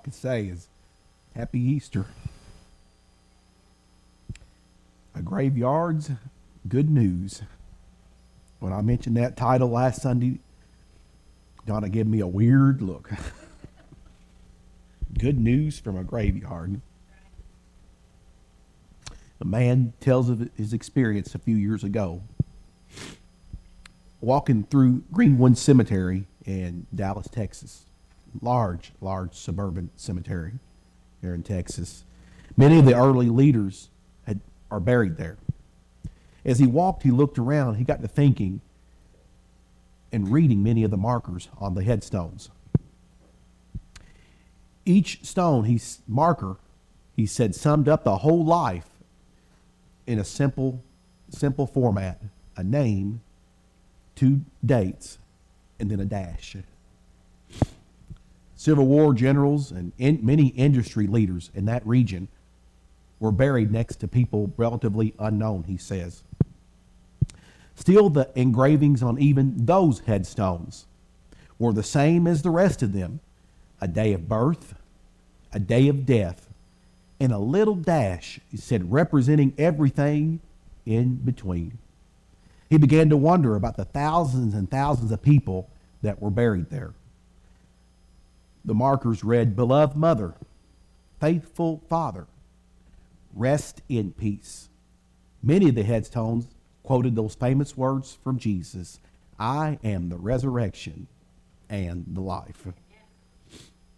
I can say is Happy Easter. A graveyard's good news. When I mentioned that title last Sunday, Donna gave me a weird look. good news from a graveyard. A man tells of his experience a few years ago walking through Greenwood Cemetery in Dallas, Texas. Large, large suburban cemetery here in Texas. Many of the early leaders had, are buried there. As he walked, he looked around. He got to thinking and reading many of the markers on the headstones. Each stone, he marker, he said, summed up the whole life in a simple, simple format: a name, two dates, and then a dash. Civil War generals and in, many industry leaders in that region were buried next to people relatively unknown, he says. Still, the engravings on even those headstones were the same as the rest of them a day of birth, a day of death, and a little dash, he said, representing everything in between. He began to wonder about the thousands and thousands of people that were buried there. The markers read, Beloved Mother, Faithful Father, rest in peace. Many of the headstones quoted those famous words from Jesus I am the resurrection and the life.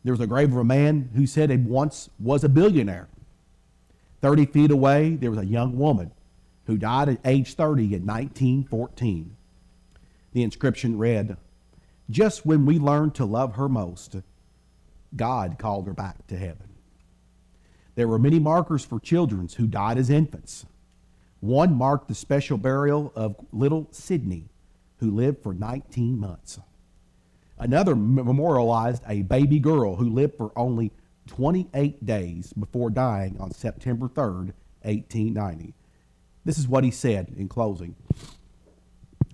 There was a grave of a man who said he once was a billionaire. 30 feet away, there was a young woman who died at age 30 in 1914. The inscription read, Just when we learned to love her most, God called her back to heaven. There were many markers for children who died as infants. One marked the special burial of little Sidney, who lived for 19 months. Another memorialized a baby girl who lived for only 28 days before dying on September 3rd, 1890. This is what he said in closing.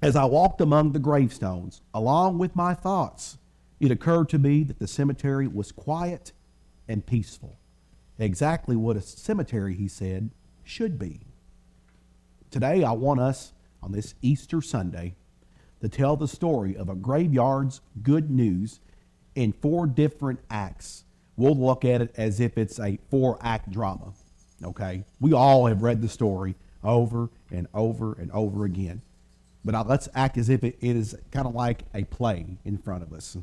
As I walked among the gravestones, along with my thoughts, it occurred to me that the cemetery was quiet and peaceful. Exactly what a cemetery, he said, should be. Today, I want us on this Easter Sunday to tell the story of a graveyard's good news in four different acts. We'll look at it as if it's a four act drama. Okay? We all have read the story over and over and over again. But let's act as if it is kind of like a play in front of us.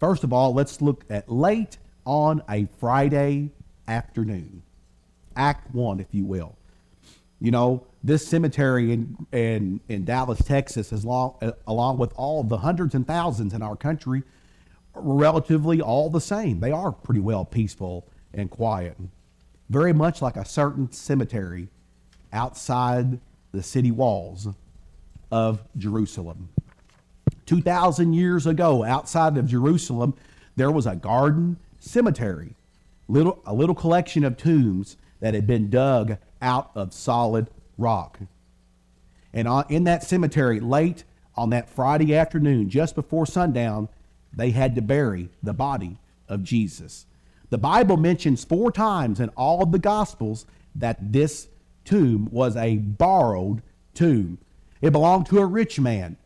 First of all, let's look at late on a Friday afternoon. Act one, if you will. You know, this cemetery in, in, in Dallas, Texas, as long, uh, along with all the hundreds and thousands in our country, relatively all the same. They are pretty well peaceful and quiet. Very much like a certain cemetery outside the city walls of Jerusalem. 2,000 years ago, outside of Jerusalem, there was a garden cemetery, little, a little collection of tombs that had been dug out of solid rock. And on, in that cemetery, late on that Friday afternoon, just before sundown, they had to bury the body of Jesus. The Bible mentions four times in all of the Gospels that this tomb was a borrowed tomb. It belonged to a rich man,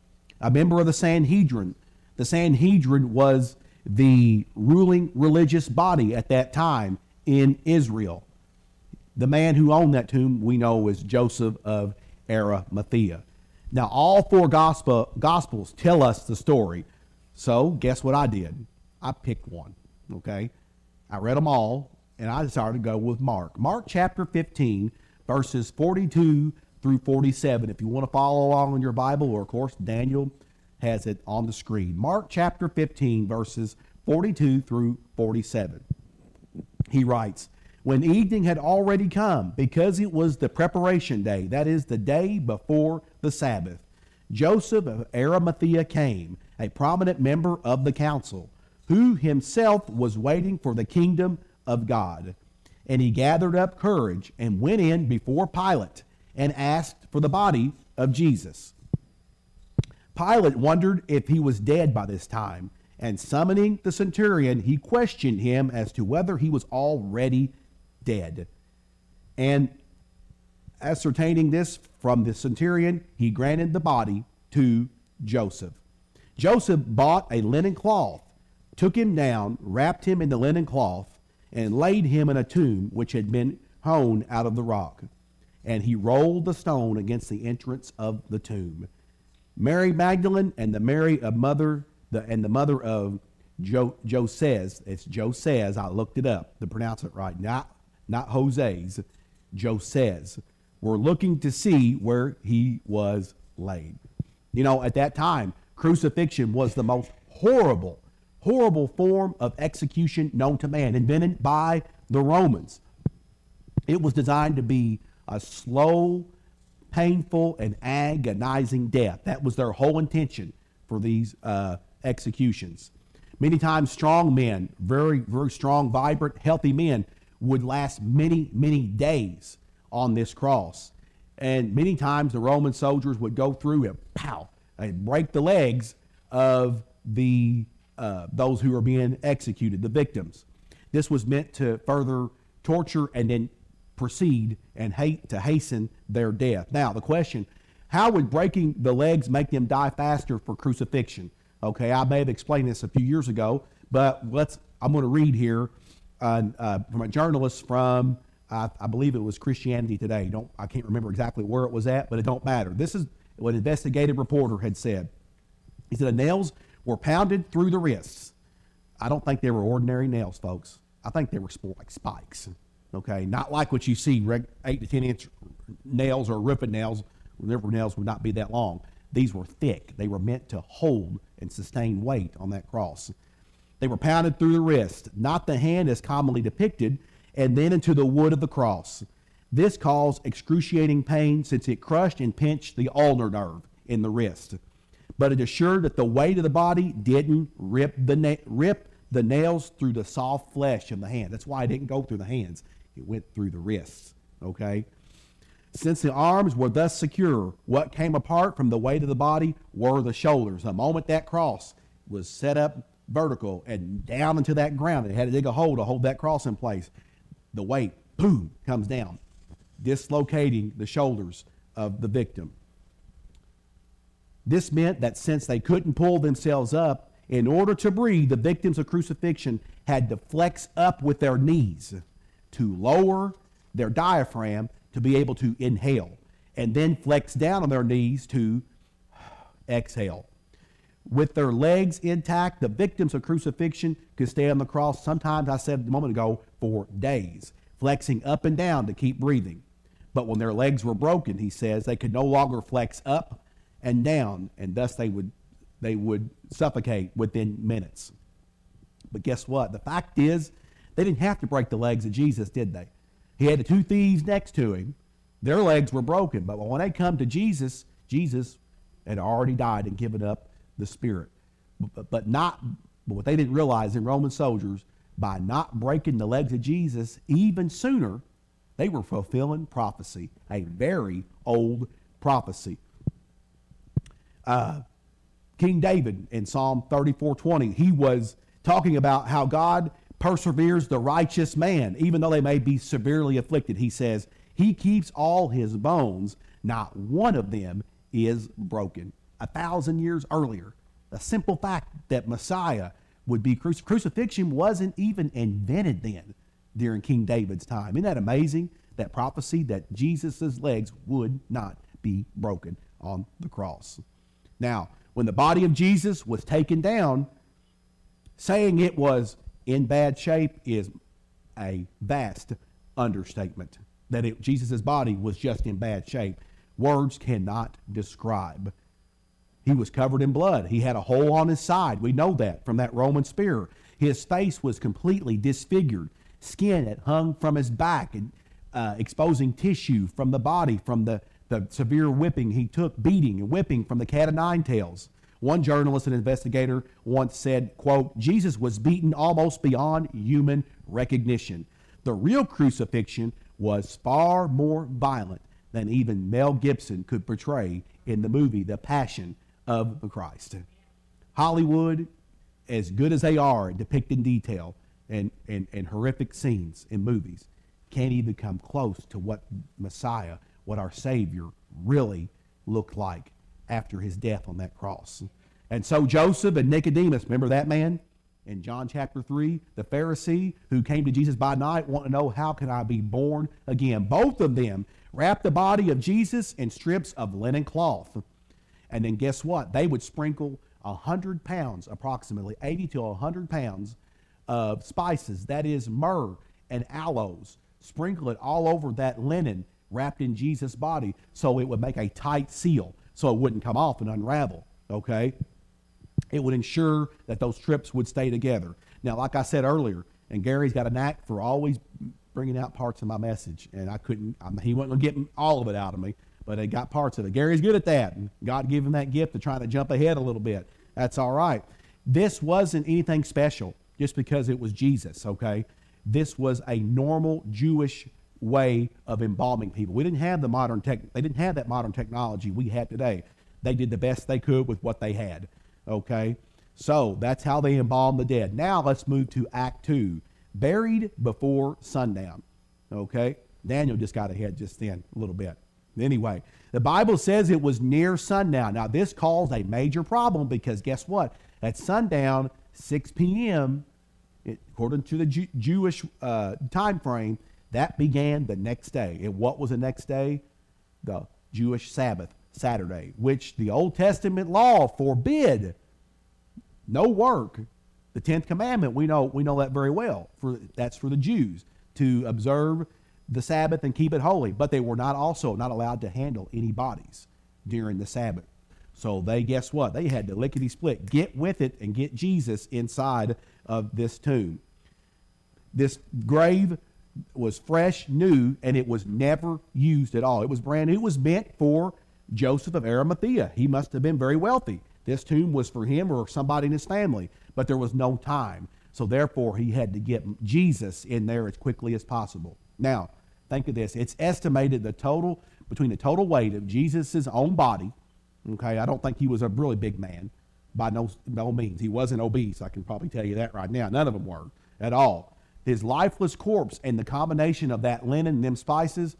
a member of the Sanhedrin. The Sanhedrin was the ruling religious body at that time in Israel. The man who owned that tomb we know was Joseph of Arimathea. Now, all four gospel, gospels tell us the story. So, guess what I did? I picked one. Okay? I read them all, and I decided to go with Mark. Mark chapter 15, verses 42 through 47. If you want to follow along in your Bible, or of course, Daniel has it on the screen. Mark chapter 15, verses 42 through 47. He writes, when evening had already come, because it was the preparation day, that is, the day before the Sabbath, Joseph of Arimathea came, a prominent member of the council, who himself was waiting for the kingdom of God. And he gathered up courage and went in before Pilate and asked for the body of Jesus. Pilate wondered if he was dead by this time And summoning the centurion, he questioned him as to whether he was already dead. And ascertaining this from the centurion, he granted the body to Joseph. Joseph bought a linen cloth, took him down, wrapped him in the linen cloth, and laid him in a tomb which had been hewn out of the rock. And he rolled the stone against the entrance of the tomb. Mary Magdalene and the Mary of mother the, and the mother of Joe, Joe says, it's Joe says, I looked it up to pronounce it right, not, not Jose's, Joe says, were looking to see where he was laid. You know, at that time, crucifixion was the most horrible, horrible form of execution known to man, invented by the Romans. It was designed to be a slow, painful, and agonizing death. That was their whole intention for these uh, executions. Many times, strong men, very, very strong, vibrant, healthy men, would last many, many days on this cross. And many times, the Roman soldiers would go through it, pow, and break the legs of the uh, those who were being executed, the victims. This was meant to further torture and then proceed and hate to hasten their death. Now, the question: How would breaking the legs make them die faster for crucifixion? Okay, I may have explained this a few years ago, but let's. I'm going to read here uh, uh, from a journalist from I, I, believe it was Christianity Today. Don't I can't remember exactly where it was at, but it don't matter. This is what an investigative reporter had said. He said the nails were pounded through the wrists. I don't think they were ordinary nails, folks. I think they were like spikes. Okay, not like what you see eight to ten inch nails or roofing nails. River nails would not be that long. These were thick. They were meant to hold and sustain weight on that cross. They were pounded through the wrist, not the hand as commonly depicted, and then into the wood of the cross. This caused excruciating pain since it crushed and pinched the ulnar nerve in the wrist. But it assured that the weight of the body didn't rip the, na- rip the nails through the soft flesh of the hand. That's why it didn't go through the hands, it went through the wrists. Okay? Since the arms were thus secure, what came apart from the weight of the body were the shoulders. The moment that cross was set up vertical and down into that ground, it had to dig a hole to hold that cross in place. The weight, boom, comes down, dislocating the shoulders of the victim. This meant that since they couldn't pull themselves up, in order to breathe, the victims of crucifixion had to flex up with their knees to lower their diaphragm to be able to inhale and then flex down on their knees to exhale. With their legs intact, the victims of crucifixion could stay on the cross, sometimes, I said a moment ago, for days, flexing up and down to keep breathing. But when their legs were broken, he says, they could no longer flex up and down, and thus they would, they would suffocate within minutes. But guess what? The fact is, they didn't have to break the legs of Jesus, did they? He had the two thieves next to him. Their legs were broken, but when they come to Jesus, Jesus had already died and given up the spirit. But, not but what they didn't realize in Roman soldiers, by not breaking the legs of Jesus even sooner, they were fulfilling prophecy, a very old prophecy. Uh, King David in Psalm 34:20, he was talking about how God perseveres the righteous man, even though they may be severely afflicted. He says, He keeps all his bones, not one of them is broken. A thousand years earlier, the simple fact that Messiah would be crucified, crucifixion wasn't even invented then during King David's time. Isn't that amazing? That prophecy that Jesus' legs would not be broken on the cross. Now, when the body of Jesus was taken down, saying it was in bad shape is a vast understatement. That Jesus' body was just in bad shape. Words cannot describe. He was covered in blood. He had a hole on his side. We know that from that Roman spear. His face was completely disfigured. Skin had hung from his back and uh, exposing tissue from the body from the, the severe whipping he took, beating and whipping from the cat of nine tails. One journalist and investigator once said, quote, Jesus was beaten almost beyond human recognition. The real crucifixion was far more violent than even Mel Gibson could portray in the movie The Passion of the Christ. Hollywood as good as they are depicting detail and, and, and horrific scenes in movies, can't even come close to what Messiah, what our Savior really looked like after his death on that cross. And so Joseph and Nicodemus, remember that man in John chapter 3, the Pharisee who came to Jesus by night, wanting to know, how can I be born again? Both of them wrapped the body of Jesus in strips of linen cloth. And then guess what? They would sprinkle 100 pounds, approximately 80 to 100 pounds of spices, that is myrrh and aloes, sprinkle it all over that linen wrapped in Jesus' body so it would make a tight seal so it wouldn't come off and unravel. Okay? It would ensure that those strips would stay together. Now, like I said earlier, and Gary's got a knack for always bringing out parts of my message, and I couldn't, I he wasn't going to get all of it out of me, but he got parts of it. Gary's good at that, and God gave him that gift of trying to jump ahead a little bit. That's all right. This wasn't anything special just because it was Jesus, okay? This was a normal Jewish way of embalming people. We didn't have the modern tech they didn't have that modern technology we have today. They did the best they could with what they had. Okay? So that's how they embalmed the dead. Now let's move to Act Two. Buried before sundown. Okay? Daniel just got ahead just then a little bit. Anyway, the Bible says it was near sundown. Now, this caused a major problem because guess what? At sundown, 6 p.m., according to the Jew, Jewish uh, time frame, that began the next day. And what was the next day? The Jewish Sabbath, Saturday, which the Old Testament law forbid no work. The tenth commandment, we know we know that very well. For that's for the Jews to observe the Sabbath and keep it holy. But they were not also not allowed to handle any bodies during the Sabbath. So they guess what? They had to lickety split, get with it and get Jesus inside of this tomb. This grave was fresh, new, and it was never used at all. It was brand new. It was meant for Joseph of Arimathea. He must have been very wealthy. This tomb was for him or somebody in his family, but there was no time. So therefore, he had to get Jesus in there as quickly as possible. Now, think of this. It's estimated the total, between the total weight of Jesus' own body, okay, I don't think he was a really big man by no, no means. He wasn't obese. I can probably tell you that right now. None of them were at all. His lifeless corpse and the combination of that linen and them spices,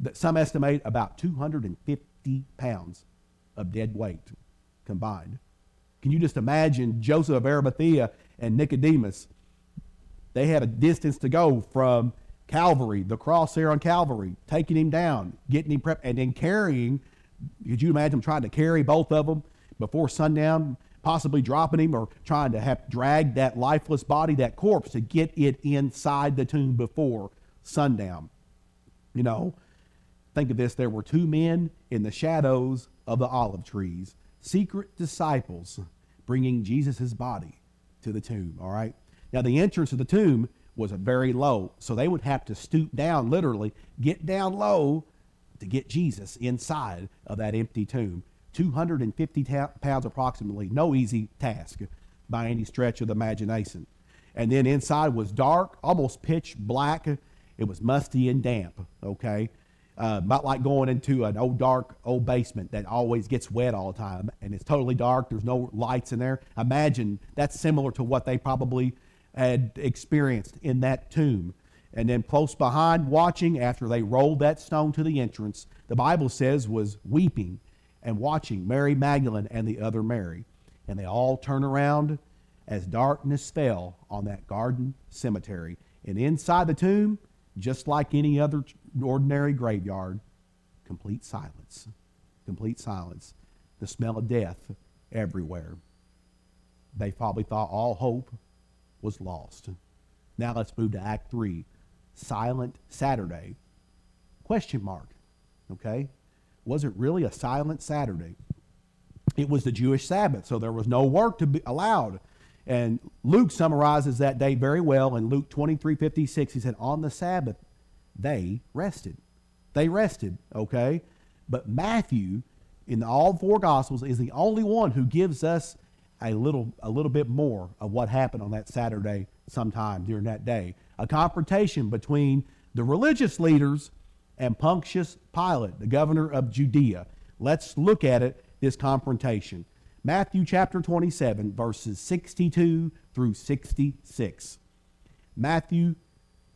that some estimate about 250 pounds of dead weight combined. Can you just imagine Joseph of Arimathea and Nicodemus? They had a distance to go from Calvary, the cross there on Calvary, taking him down, getting him prepped, and then carrying. Could you imagine trying to carry both of them before sundown, possibly dropping him or trying to have drag that lifeless body, that corpse, to get it inside the tomb before sundown? You know, think of this there were two men in the shadows of the olive trees secret disciples bringing Jesus' body to the tomb. All right. Now, the entrance of the tomb was very low, so they would have to stoop down, literally, get down low to get Jesus inside of that empty tomb. 250 ta- pounds approximately, no easy task by any stretch of the imagination. And then inside was dark, almost pitch black. It was musty and damp, okay? uh, about like going into an old dark old basement that always gets wet all the time and it's totally dark there's no lights in there imagine that's similar to what they probably had experienced in that tomb and then close behind watching after they rolled that stone to the entrance the bible says was weeping and watching mary magdalene and the other mary and they all turn around as darkness fell on that garden cemetery and inside the tomb just like any other ordinary graveyard, complete silence. Complete silence. The smell of death everywhere. They probably thought all hope was lost. Now let's move to Act 3. Silent Saturday. Question mark. Okay? Was it really a silent Saturday? It was the Jewish Sabbath, so there was no work to be allowed. And Luke summarizes that day very well in Luke 23 56. He said, On the Sabbath, they rested. They rested, okay? But Matthew, in all four Gospels, is the only one who gives us a little, a little bit more of what happened on that Saturday sometime during that day. A confrontation between the religious leaders and Pontius Pilate, the governor of Judea. Let's look at it, this confrontation. Matthew chapter 27, verses 62 through 66. Matthew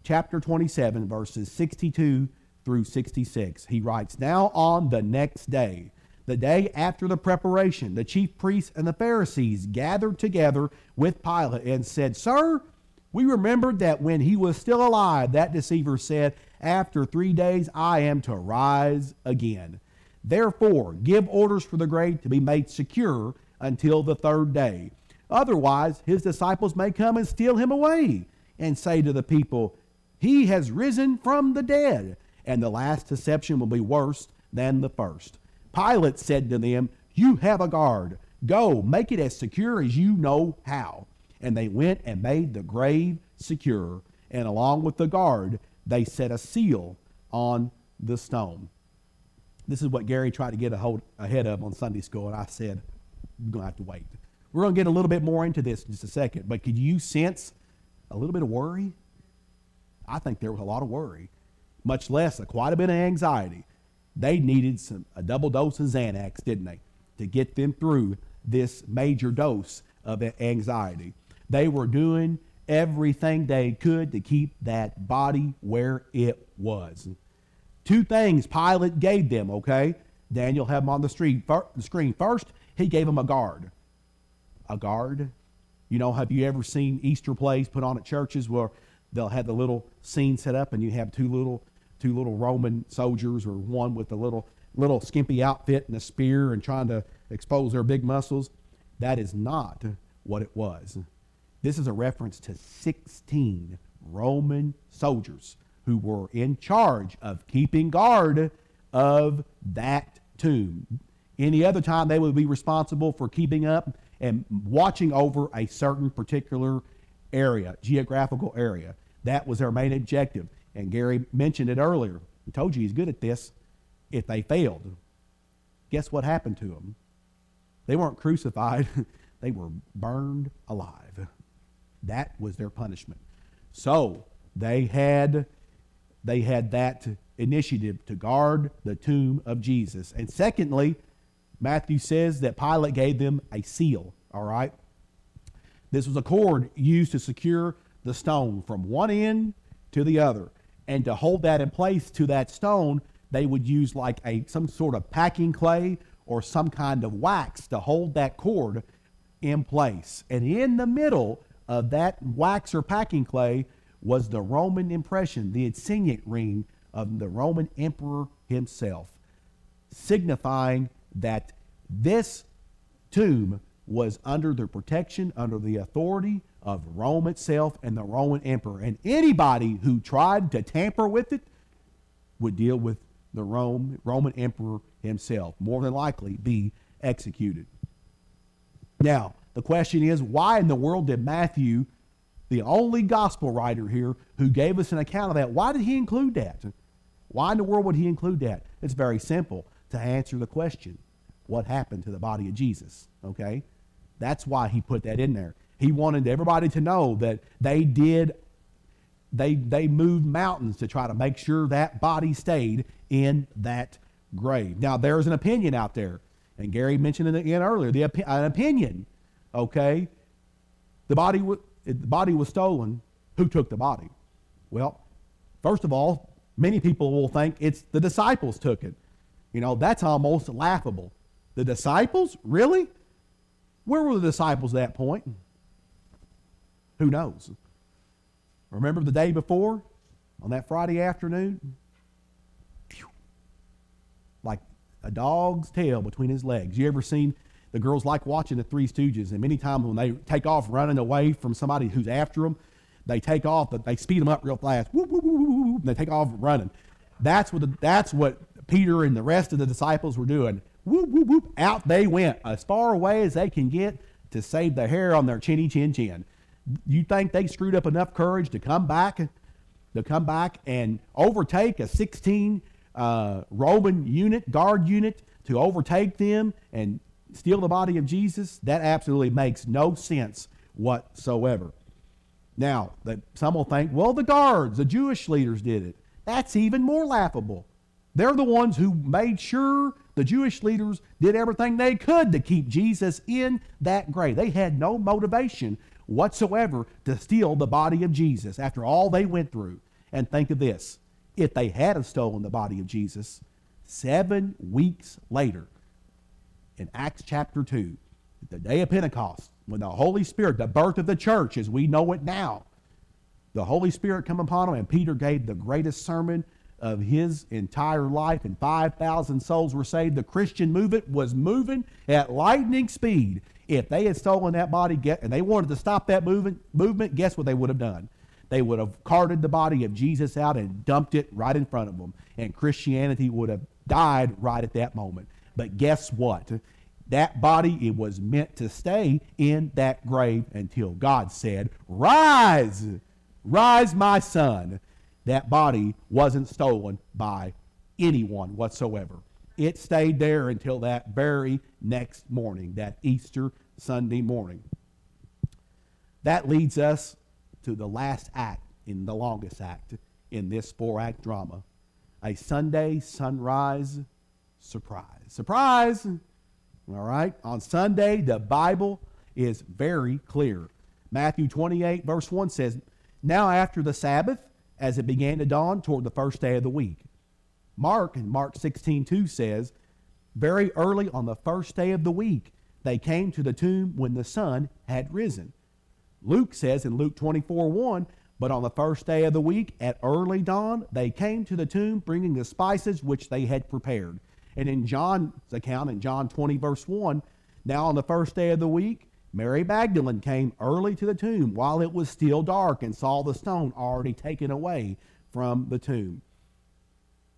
chapter 27, verses 62 through 66. He writes, Now on the next day, the day after the preparation, the chief priests and the Pharisees gathered together with Pilate and said, Sir, we remembered that when he was still alive, that deceiver said, After three days I am to rise again. Therefore, give orders for the grave to be made secure until the third day. Otherwise, his disciples may come and steal him away and say to the people, He has risen from the dead. And the last deception will be worse than the first. Pilate said to them, You have a guard. Go, make it as secure as you know how. And they went and made the grave secure. And along with the guard, they set a seal on the stone. This is what Gary tried to get a hold ahead of on Sunday school, and I said, You're going to have to wait. We're going to get a little bit more into this in just a second, but could you sense a little bit of worry? I think there was a lot of worry, much less a, quite a bit of anxiety they needed some, a double dose of Xanax, didn't they, to get them through this major dose of anxiety. They were doing everything they could to keep that body where it was. Two things Pilate gave them, okay? Daniel had them on the, street, the screen. First, he gave them a guard. A guard? You know, have you ever seen Easter plays put on at churches where they'll have the little scene set up and you have two little two little Roman soldiers or one with a little little skimpy outfit and a spear and trying to expose their big muscles. That is not what it was. This is a reference to 16 Roman soldiers who were in charge of keeping guard of that tomb. Any other time, they would be responsible for keeping up and watching over a certain particular area, geographical area. That was their main objective. And Gary mentioned it earlier. He told you he's good at this. If they failed, guess what happened to them? They weren't crucified, they were burned alive. That was their punishment. So they had they had that initiative to guard the tomb of Jesus. And secondly, Matthew says that Pilate gave them a seal, all right? This was a cord used to secure the stone from one end to the other and to hold that in place to that stone, they would use like a some sort of packing clay or some kind of wax to hold that cord in place. And in the middle of that wax or packing clay was the Roman impression, the insignia ring of the Roman emperor himself, signifying that this tomb was under the protection, under the authority of Rome itself and the Roman emperor. And anybody who tried to tamper with it would deal with the Rome, Roman emperor himself, more than likely be executed. Now, the question is why in the world did Matthew, the only gospel writer here who gave us an account of that, why did he include that? Why in the world would he include that? It's very simple to answer the question what happened to the body of Jesus? Okay? That's why he put that in there. He wanted everybody to know that they did they they moved mountains to try to make sure that body stayed in that grave. Now there's an opinion out there, and Gary mentioned it again earlier. The an opinion, okay. The body was the body was stolen. Who took the body? Well, first of all, many people will think it's the disciples took it. You know that's almost laughable. The disciples, really? Where were the disciples at that point? Who knows? Remember the day before on that Friday afternoon? Like a dog's tail between his legs. You ever seen the girls like watching the Three Stooges, and many times when they take off running away from somebody who's after them, they take off, they speed them up real fast. Whoop, whoop, whoop, they take off running. That's what the, that's what Peter and the rest of the disciples were doing. Whoop, whoop, whoop. Out they went as far away as they can get to save the hair on their chinny chin chin you think they screwed up enough courage to come back, to come back and overtake a 16 uh, Roman unit, guard unit, to overtake them and steal the body of Jesus? That absolutely makes no sense whatsoever. Now, some will think, well, the guards, the Jewish leaders did it. That's even more laughable. They're the ones who made sure the Jewish leaders did everything they could to keep Jesus in that grave. They had no motivation whatsoever to steal the body of Jesus after all they went through. And think of this if they had stolen the body of Jesus, seven weeks later, in Acts chapter 2, the day of Pentecost, when the Holy Spirit, the birth of the church as we know it now, the Holy Spirit come upon them, and Peter gave the greatest sermon of his entire life, and 5,000 souls were saved. The Christian movement was moving at lightning speed. If they had stolen that body and they wanted to stop that movement, guess what they would have done? They would have carted the body of Jesus out and dumped it right in front of them. And Christianity would have died right at that moment. But guess what? That body, it was meant to stay in that grave until God said, Rise! Rise, my son. That body wasn't stolen by anyone whatsoever. It stayed there until that very next morning, that Easter Sunday morning. That leads us to the last act in the longest act in this four act drama a Sunday sunrise surprise. Surprise! All right? On Sunday, the Bible is very clear. Matthew 28, verse 1 says, Now after the Sabbath, as it began to dawn toward the first day of the week. Mark, in Mark 16, 2 says, Very early on the first day of the week, they came to the tomb when the sun had risen. Luke says in Luke 24 1, but on the first day of the week, at early dawn, they came to the tomb bringing the spices which they had prepared. And in John's account, in John 20, verse 1, now on the first day of the week, Mary Magdalene came early to the tomb while it was still dark and saw the stone already taken away from the tomb.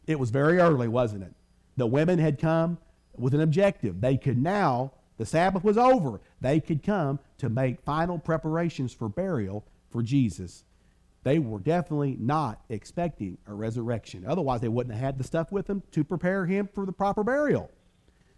It was very early, wasn't it? The women had come with an objective. They could now the Sabbath was over. They could come to make final preparations for burial for Jesus. They were definitely not expecting a resurrection. Otherwise, they wouldn't have had the stuff with them to prepare him for the proper burial.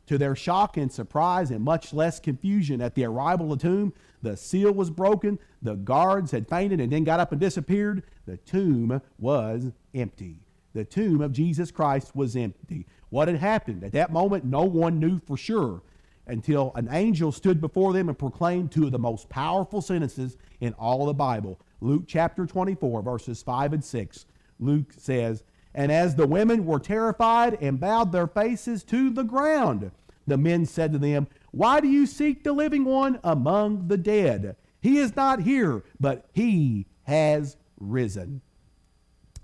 To their shock and surprise and much less confusion at the arrival of the tomb, the seal was broken, the guards had fainted and then got up and disappeared. The tomb was empty. The tomb of Jesus Christ was empty. What had happened? At that moment, no one knew for sure until an angel stood before them and proclaimed two of the most powerful sentences in all of the Bible. Luke chapter 24, verses 5 and 6. Luke says, And as the women were terrified and bowed their faces to the ground, the men said to them, Why do you seek the living one among the dead? He is not here, but he has risen.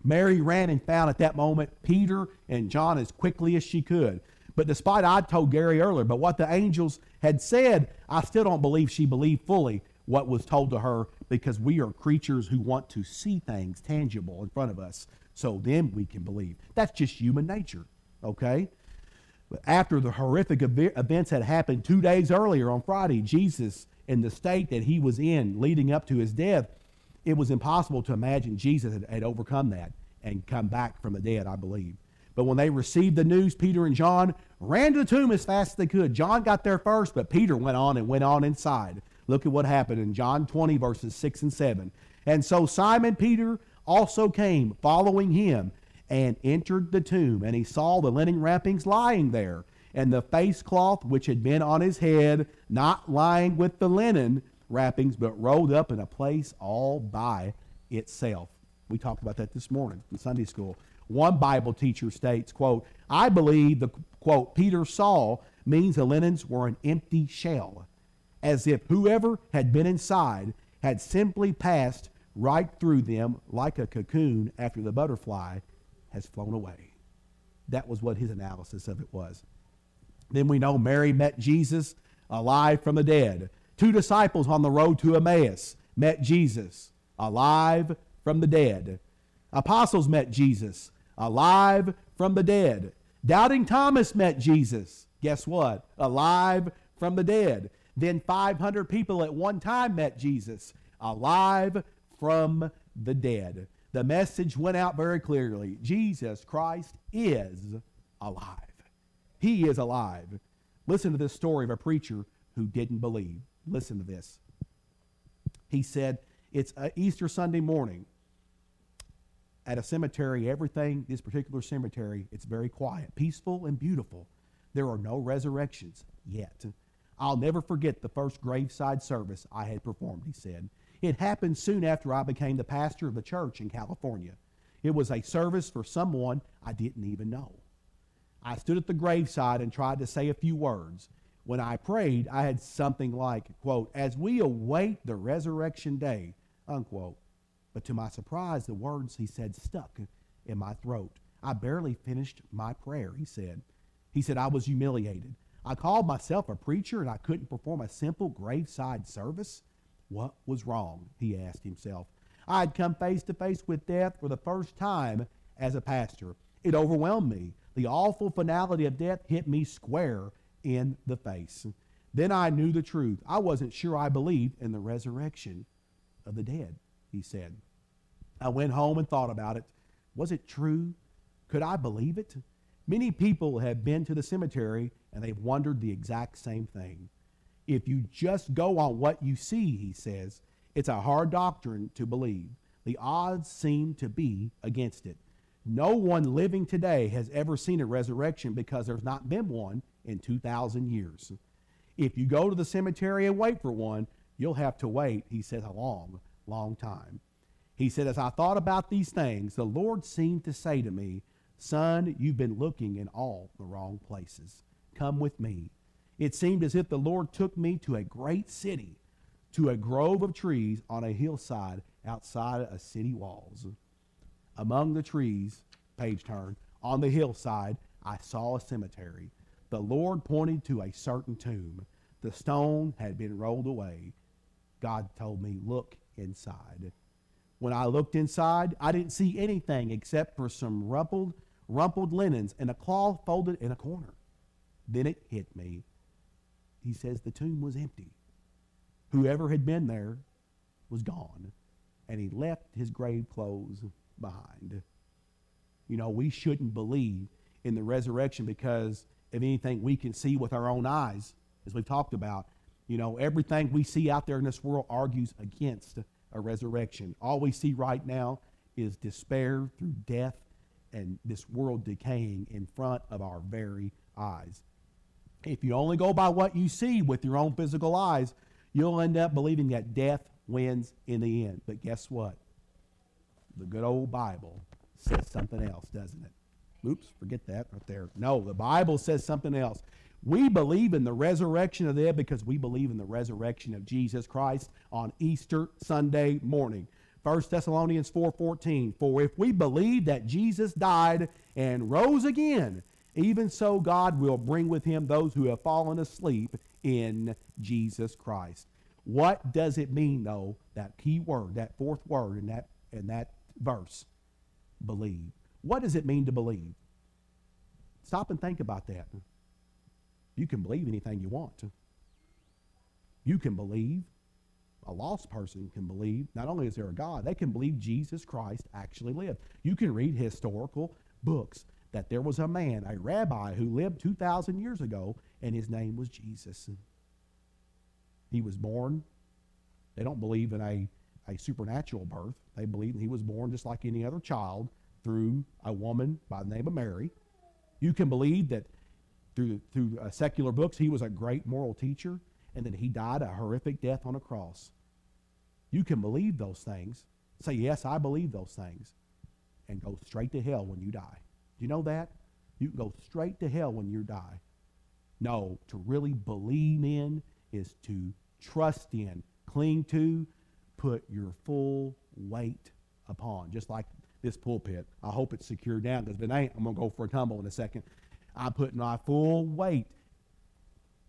Mary ran and found at that moment Peter and John as quickly as she could. But despite I told Gary earlier, but what the angels had said, I still don't believe she believed fully what was told to her because we are creatures who want to see things tangible in front of us. So then we can believe. That's just human nature, okay? But after the horrific ev- events had happened two days earlier on Friday, Jesus, in the state that he was in leading up to his death, it was impossible to imagine Jesus had, had overcome that and come back from the dead, I believe. But when they received the news, Peter and John ran to the tomb as fast as they could. John got there first, but Peter went on and went on inside. Look at what happened in John 20, verses 6 and 7. And so Simon Peter also came, following him, and entered the tomb. And he saw the linen wrappings lying there, and the face cloth which had been on his head, not lying with the linen wrappings, but rolled up in a place all by itself. We talked about that this morning in Sunday school. One Bible teacher states, quote, I believe the quote Peter saw means the linens were an empty shell, as if whoever had been inside had simply passed right through them like a cocoon after the butterfly has flown away. That was what his analysis of it was. Then we know Mary met Jesus alive from the dead. Two disciples on the road to Emmaus met Jesus alive from the dead. Apostles met Jesus alive from the dead. Doubting Thomas met Jesus. Guess what? Alive from the dead. Then 500 people at one time met Jesus, alive from the dead. The message went out very clearly Jesus Christ is alive. He is alive. Listen to this story of a preacher who didn't believe. Listen to this. He said, It's uh, Easter Sunday morning at a cemetery, everything, this particular cemetery, it's very quiet, peaceful, and beautiful. There are no resurrections yet. I'll never forget the first graveside service I had performed, he said. It happened soon after I became the pastor of the church in California. It was a service for someone I didn't even know. I stood at the graveside and tried to say a few words. When I prayed, I had something like, quote, as we await the resurrection day, unquote. But to my surprise, the words he said stuck in my throat. I barely finished my prayer, he said. He said, I was humiliated. I called myself a preacher and I couldn't perform a simple graveside service. What was wrong? He asked himself. I had come face to face with death for the first time as a pastor. It overwhelmed me. The awful finality of death hit me square in the face. Then I knew the truth. I wasn't sure I believed in the resurrection of the dead, he said. I went home and thought about it. Was it true? Could I believe it? Many people have been to the cemetery and they've wondered the exact same thing. If you just go on what you see, he says, it's a hard doctrine to believe. The odds seem to be against it. No one living today has ever seen a resurrection because there's not been one in 2,000 years. If you go to the cemetery and wait for one, you'll have to wait, he says, a long, long time. He said, As I thought about these things, the Lord seemed to say to me, Son, you've been looking in all the wrong places. Come with me. It seemed as if the Lord took me to a great city, to a grove of trees on a hillside outside of city walls. Among the trees, page turn, on the hillside, I saw a cemetery. The Lord pointed to a certain tomb. The stone had been rolled away. God told me, Look inside. When I looked inside, I didn't see anything except for some rumpled rumpled linens, and a cloth folded in a corner. Then it hit me. He says the tomb was empty. Whoever had been there was gone, and he left his grave clothes behind. You know, we shouldn't believe in the resurrection because of anything we can see with our own eyes, as we've talked about. You know, everything we see out there in this world argues against a resurrection. All we see right now is despair through death and this world decaying in front of our very eyes. If you only go by what you see with your own physical eyes, you'll end up believing that death wins in the end. But guess what? The good old Bible says something else, doesn't it? Oops, forget that right there. No, the Bible says something else. We believe in the resurrection of the dead because we believe in the resurrection of Jesus Christ on Easter Sunday morning. 1 Thessalonians 4:14 For if we believe that Jesus died and rose again, even so God will bring with him those who have fallen asleep in Jesus Christ. What does it mean though, that key word, that fourth word in that in that verse? Believe. What does it mean to believe? Stop and think about that. You can believe anything you want. You can believe a lost person can believe not only is there a God, they can believe Jesus Christ actually lived. You can read historical books that there was a man, a rabbi, who lived 2,000 years ago, and his name was Jesus. He was born. They don't believe in a, a supernatural birth. They believe he was born just like any other child through a woman by the name of Mary. You can believe that through, through uh, secular books, he was a great moral teacher and that he died a horrific death on a cross. You can believe those things, say, Yes, I believe those things, and go straight to hell when you die. Do you know that? You can go straight to hell when you die. No, to really believe in is to trust in, cling to, put your full weight upon. Just like this pulpit. I hope it's secured down because if it ain't, I'm going to go for a tumble in a second. I put my full weight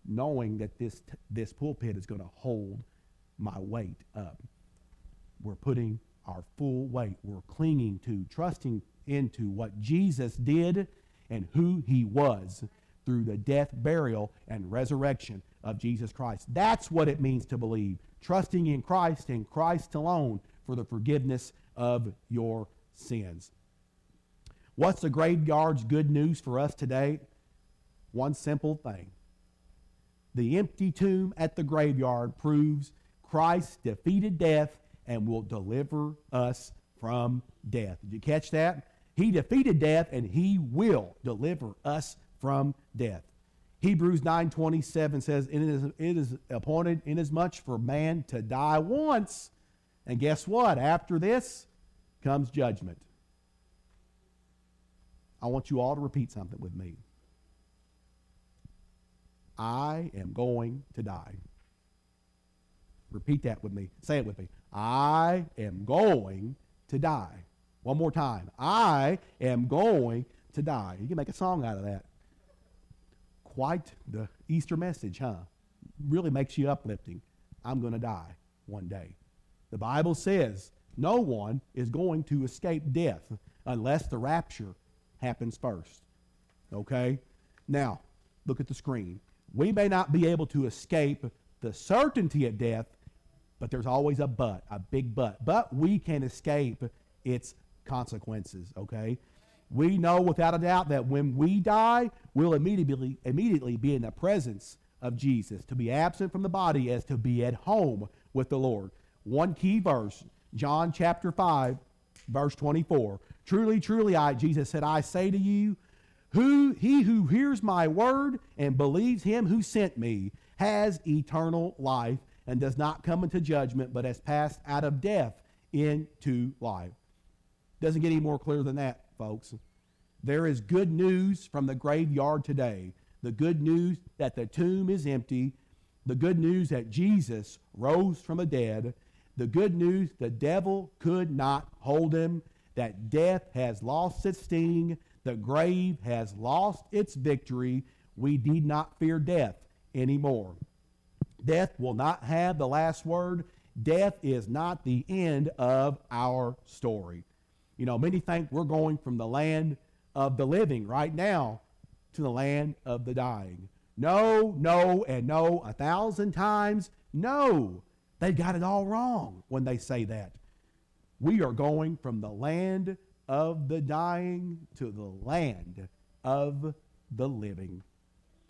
knowing that this, this pulpit is going to hold my weight up. We're putting our full weight. We're clinging to, trusting into what Jesus did and who he was through the death, burial, and resurrection of Jesus Christ. That's what it means to believe. Trusting in Christ and Christ alone for the forgiveness of your sins. What's the graveyard's good news for us today? One simple thing. The empty tomb at the graveyard proves Christ defeated death and will deliver us from death. Did you catch that? He defeated death and he will deliver us from death. Hebrews 9:27 says, it is, it is appointed inasmuch for man to die once. And guess what? After this comes judgment. I want you all to repeat something with me. I am going to die. Repeat that with me. Say it with me. I am going to die. One more time. I am going to die. You can make a song out of that. Quite the Easter message, huh? Really makes you uplifting. I'm going to die one day. The Bible says no one is going to escape death unless the rapture happens first. Okay? Now, look at the screen. We may not be able to escape the certainty of death, but there's always a but, a big but. But we can escape its consequences, okay? We know without a doubt that when we die, we'll immediately immediately be in the presence of Jesus. To be absent from the body is to be at home with the Lord. One key verse, John chapter 5, verse 24. Truly, truly, I, Jesus said, I say to you, who he who hears my word and believes him who sent me has eternal life and does not come into judgment, but has passed out of death into life. Doesn't get any more clear than that, folks. There is good news from the graveyard today. The good news that the tomb is empty. The good news that Jesus rose from the dead. The good news the devil could not hold him. That death has lost its sting. The grave has lost its victory. We need not fear death anymore. Death will not have the last word. Death is not the end of our story. You know, many think we're going from the land of the living right now to the land of the dying. No, no, and no, a thousand times no. they've got it all wrong when they say that. We are going from the land of the dying to the land of the living.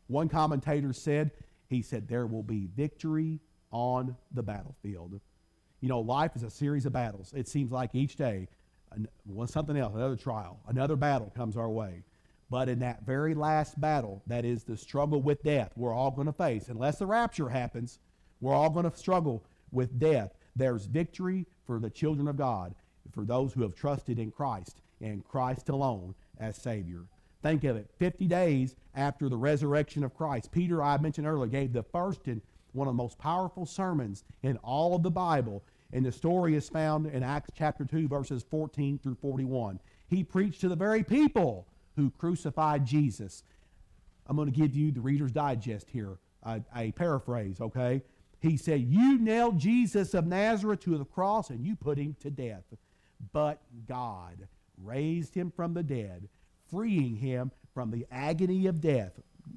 One commentator said, he said, there will be victory on the battlefield. You know, life is a series of battles. It seems like each day, something else, another trial, another battle comes our way. But in that very last battle, that is the struggle with death, we're all going to face, unless the rapture happens, we're all going to struggle with death. There's victory for the children of God, for those who have trusted in Christ and Christ alone as Savior. Think of it 50 days after the resurrection of Christ. Peter, I mentioned earlier, gave the first and one of the most powerful sermons in all of the Bible. And the story is found in Acts chapter 2, verses 14 through 41. He preached to the very people who crucified Jesus. I'm going to give you the Reader's Digest here, a, a paraphrase, okay? He said, You nailed Jesus of Nazareth to the cross and you put him to death. But God raised him from the dead, freeing him from the agony of death.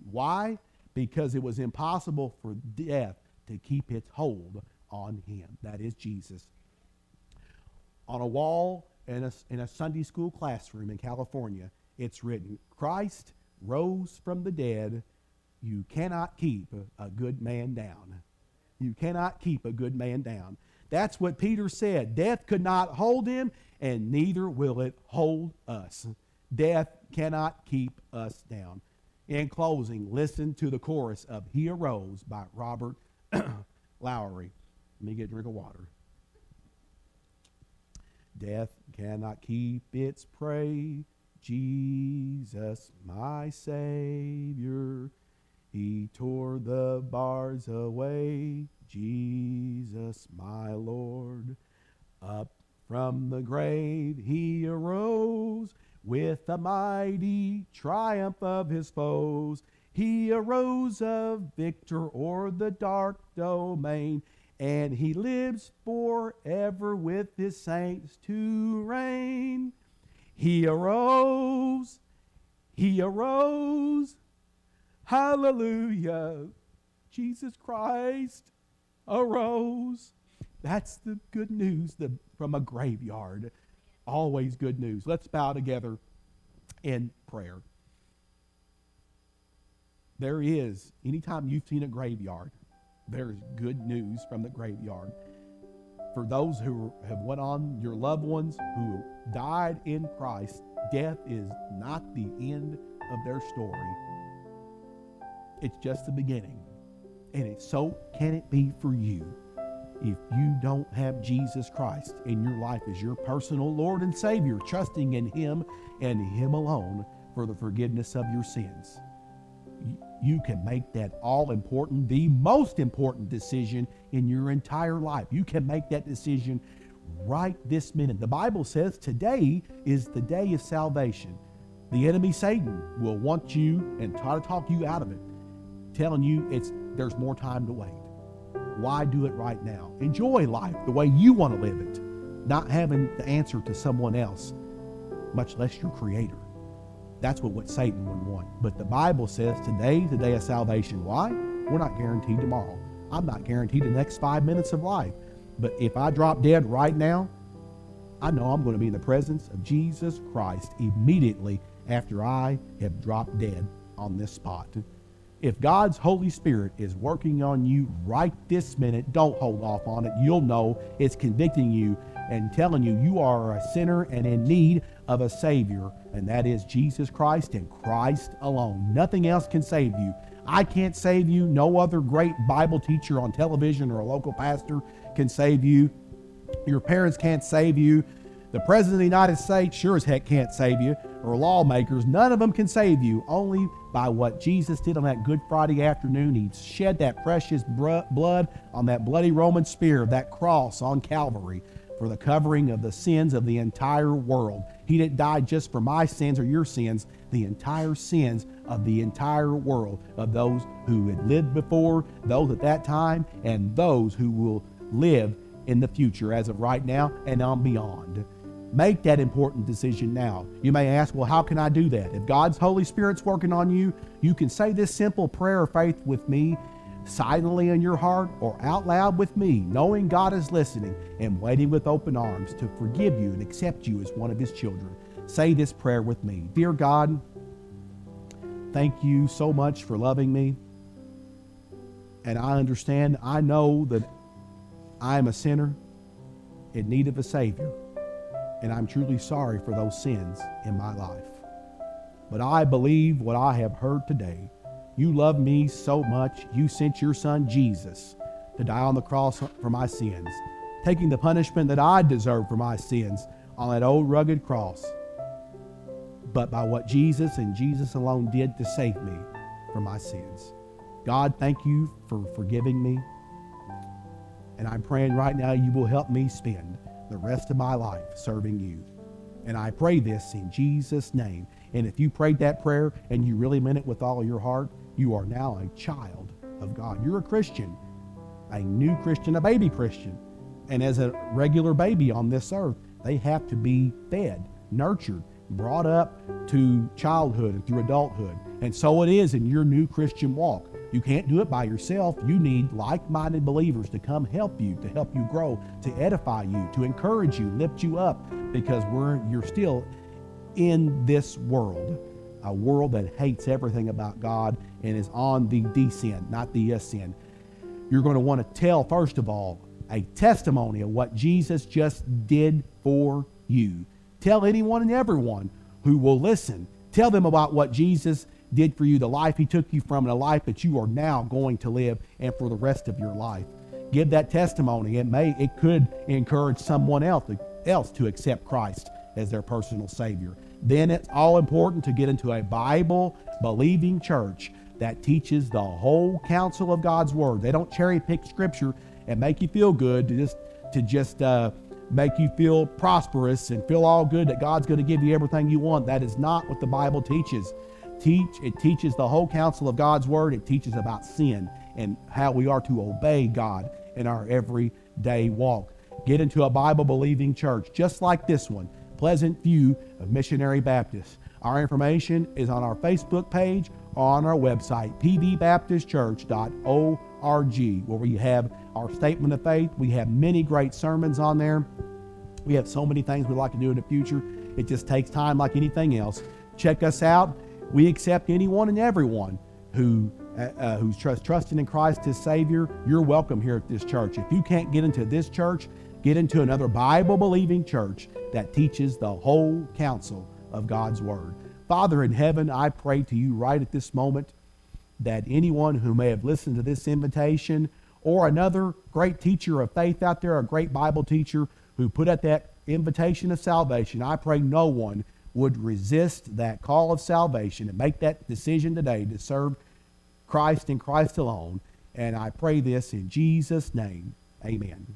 Why? Because it was impossible for death to keep its hold on him. That is Jesus. On a wall in a, in a Sunday school classroom in California, it's written, Christ rose from the dead. You cannot keep a good man down. You cannot keep a good man down. That's what Peter said. Death could not hold him, and neither will it hold us. Death cannot keep us down. In closing, listen to the chorus of He Arose by Robert Lowry. Let me get a drink of water. Death cannot keep its prey. Jesus, my Savior, He tore the bars away. Jesus, my Lord, up from the grave he arose with the mighty triumph of his foes. He arose a victor o'er the dark domain, and he lives forever with his saints to reign. He arose, he arose, hallelujah, Jesus Christ arose. That's the good news the, from a graveyard. Always good news. Let's bow together in prayer. There is, anytime you've seen a graveyard, there is good news from the graveyard. For those who have went on, your loved ones who died in Christ, death is not the end of their story. It's just the beginning. And it, so can it be for you if you don't have Jesus Christ in your life as your personal Lord and Savior, trusting in Him and Him alone for the forgiveness of your sins. You can make that all important, the most important decision in your entire life. You can make that decision right this minute. The Bible says today is the day of salvation. The enemy Satan will want you and try to talk you out of it, telling you it's there's more time to wait. Why do it right now? Enjoy life the way you want to live it, not having the answer to someone else, much less your creator. That's what, what Satan would want. But the Bible says today's the day of salvation. Why? We're not guaranteed tomorrow. I'm not guaranteed the next five minutes of life. But if I drop dead right now, I know I'm going to be in the presence of Jesus Christ immediately after I have dropped dead on this spot. If God's Holy Spirit is working on you right this minute, don't hold off on it. You'll know it's convicting you and telling you you are a sinner and in need of a Savior, and that is Jesus Christ and Christ alone. Nothing else can save you. I can't save you. No other great Bible teacher on television or a local pastor can save you. Your parents can't save you. The President of the United States sure as heck can't save you, or lawmakers. None of them can save you. Only by what Jesus did on that Good Friday afternoon. He shed that precious blood on that bloody Roman spear, that cross on Calvary, for the covering of the sins of the entire world. He didn't die just for my sins or your sins, the entire sins of the entire world, of those who had lived before, those at that time, and those who will live in the future as of right now and on beyond. Make that important decision now. You may ask, well, how can I do that? If God's Holy Spirit's working on you, you can say this simple prayer of faith with me silently in your heart or out loud with me, knowing God is listening and waiting with open arms to forgive you and accept you as one of His children. Say this prayer with me Dear God, thank you so much for loving me. And I understand, I know that I am a sinner in need of a Savior and I'm truly sorry for those sins in my life. But I believe what I have heard today. You love me so much, you sent your son Jesus to die on the cross for my sins, taking the punishment that I deserved for my sins on that old rugged cross. But by what Jesus and Jesus alone did to save me from my sins. God, thank you for forgiving me. And I'm praying right now you will help me spend the rest of my life serving you. And I pray this in Jesus' name. And if you prayed that prayer and you really meant it with all your heart, you are now a child of God. You're a Christian, a new Christian, a baby Christian. And as a regular baby on this earth, they have to be fed, nurtured, brought up to childhood and through adulthood. And so it is in your new Christian walk. You can't do it by yourself. You need like minded believers to come help you, to help you grow, to edify you, to encourage you, lift you up, because we're, you're still in this world, a world that hates everything about God and is on the descent, not the ascent. You're going to want to tell, first of all, a testimony of what Jesus just did for you. Tell anyone and everyone who will listen. Tell them about what Jesus did for you, the life he took you from, and a life that you are now going to live and for the rest of your life. Give that testimony. It may, it could encourage someone else, else to accept Christ as their personal Savior. Then it's all important to get into a Bible believing church that teaches the whole counsel of God's Word. They don't cherry pick Scripture and make you feel good to just to just uh, make you feel prosperous and feel all good that God's going to give you everything you want. That is not what the Bible teaches teach. It teaches the whole counsel of God's word. It teaches about sin and how we are to obey God in our everyday walk. Get into a Bible believing church just like this one, Pleasant View of Missionary Baptist. Our information is on our Facebook page or on our website, pvbaptistchurch.org, where we have our statement of faith. We have many great sermons on there. We have so many things we'd like to do in the future. It just takes time like anything else. Check us out we accept anyone and everyone who uh, uh, who's trust, trusting in Christ as Savior. You're welcome here at this church. If you can't get into this church, get into another Bible believing church that teaches the whole counsel of God's Word. Father in heaven, I pray to you right at this moment that anyone who may have listened to this invitation or another great teacher of faith out there, a great Bible teacher who put out that invitation of salvation, I pray no one would resist that call of salvation and make that decision today to serve Christ and Christ alone. And I pray this in Jesus' name. Amen.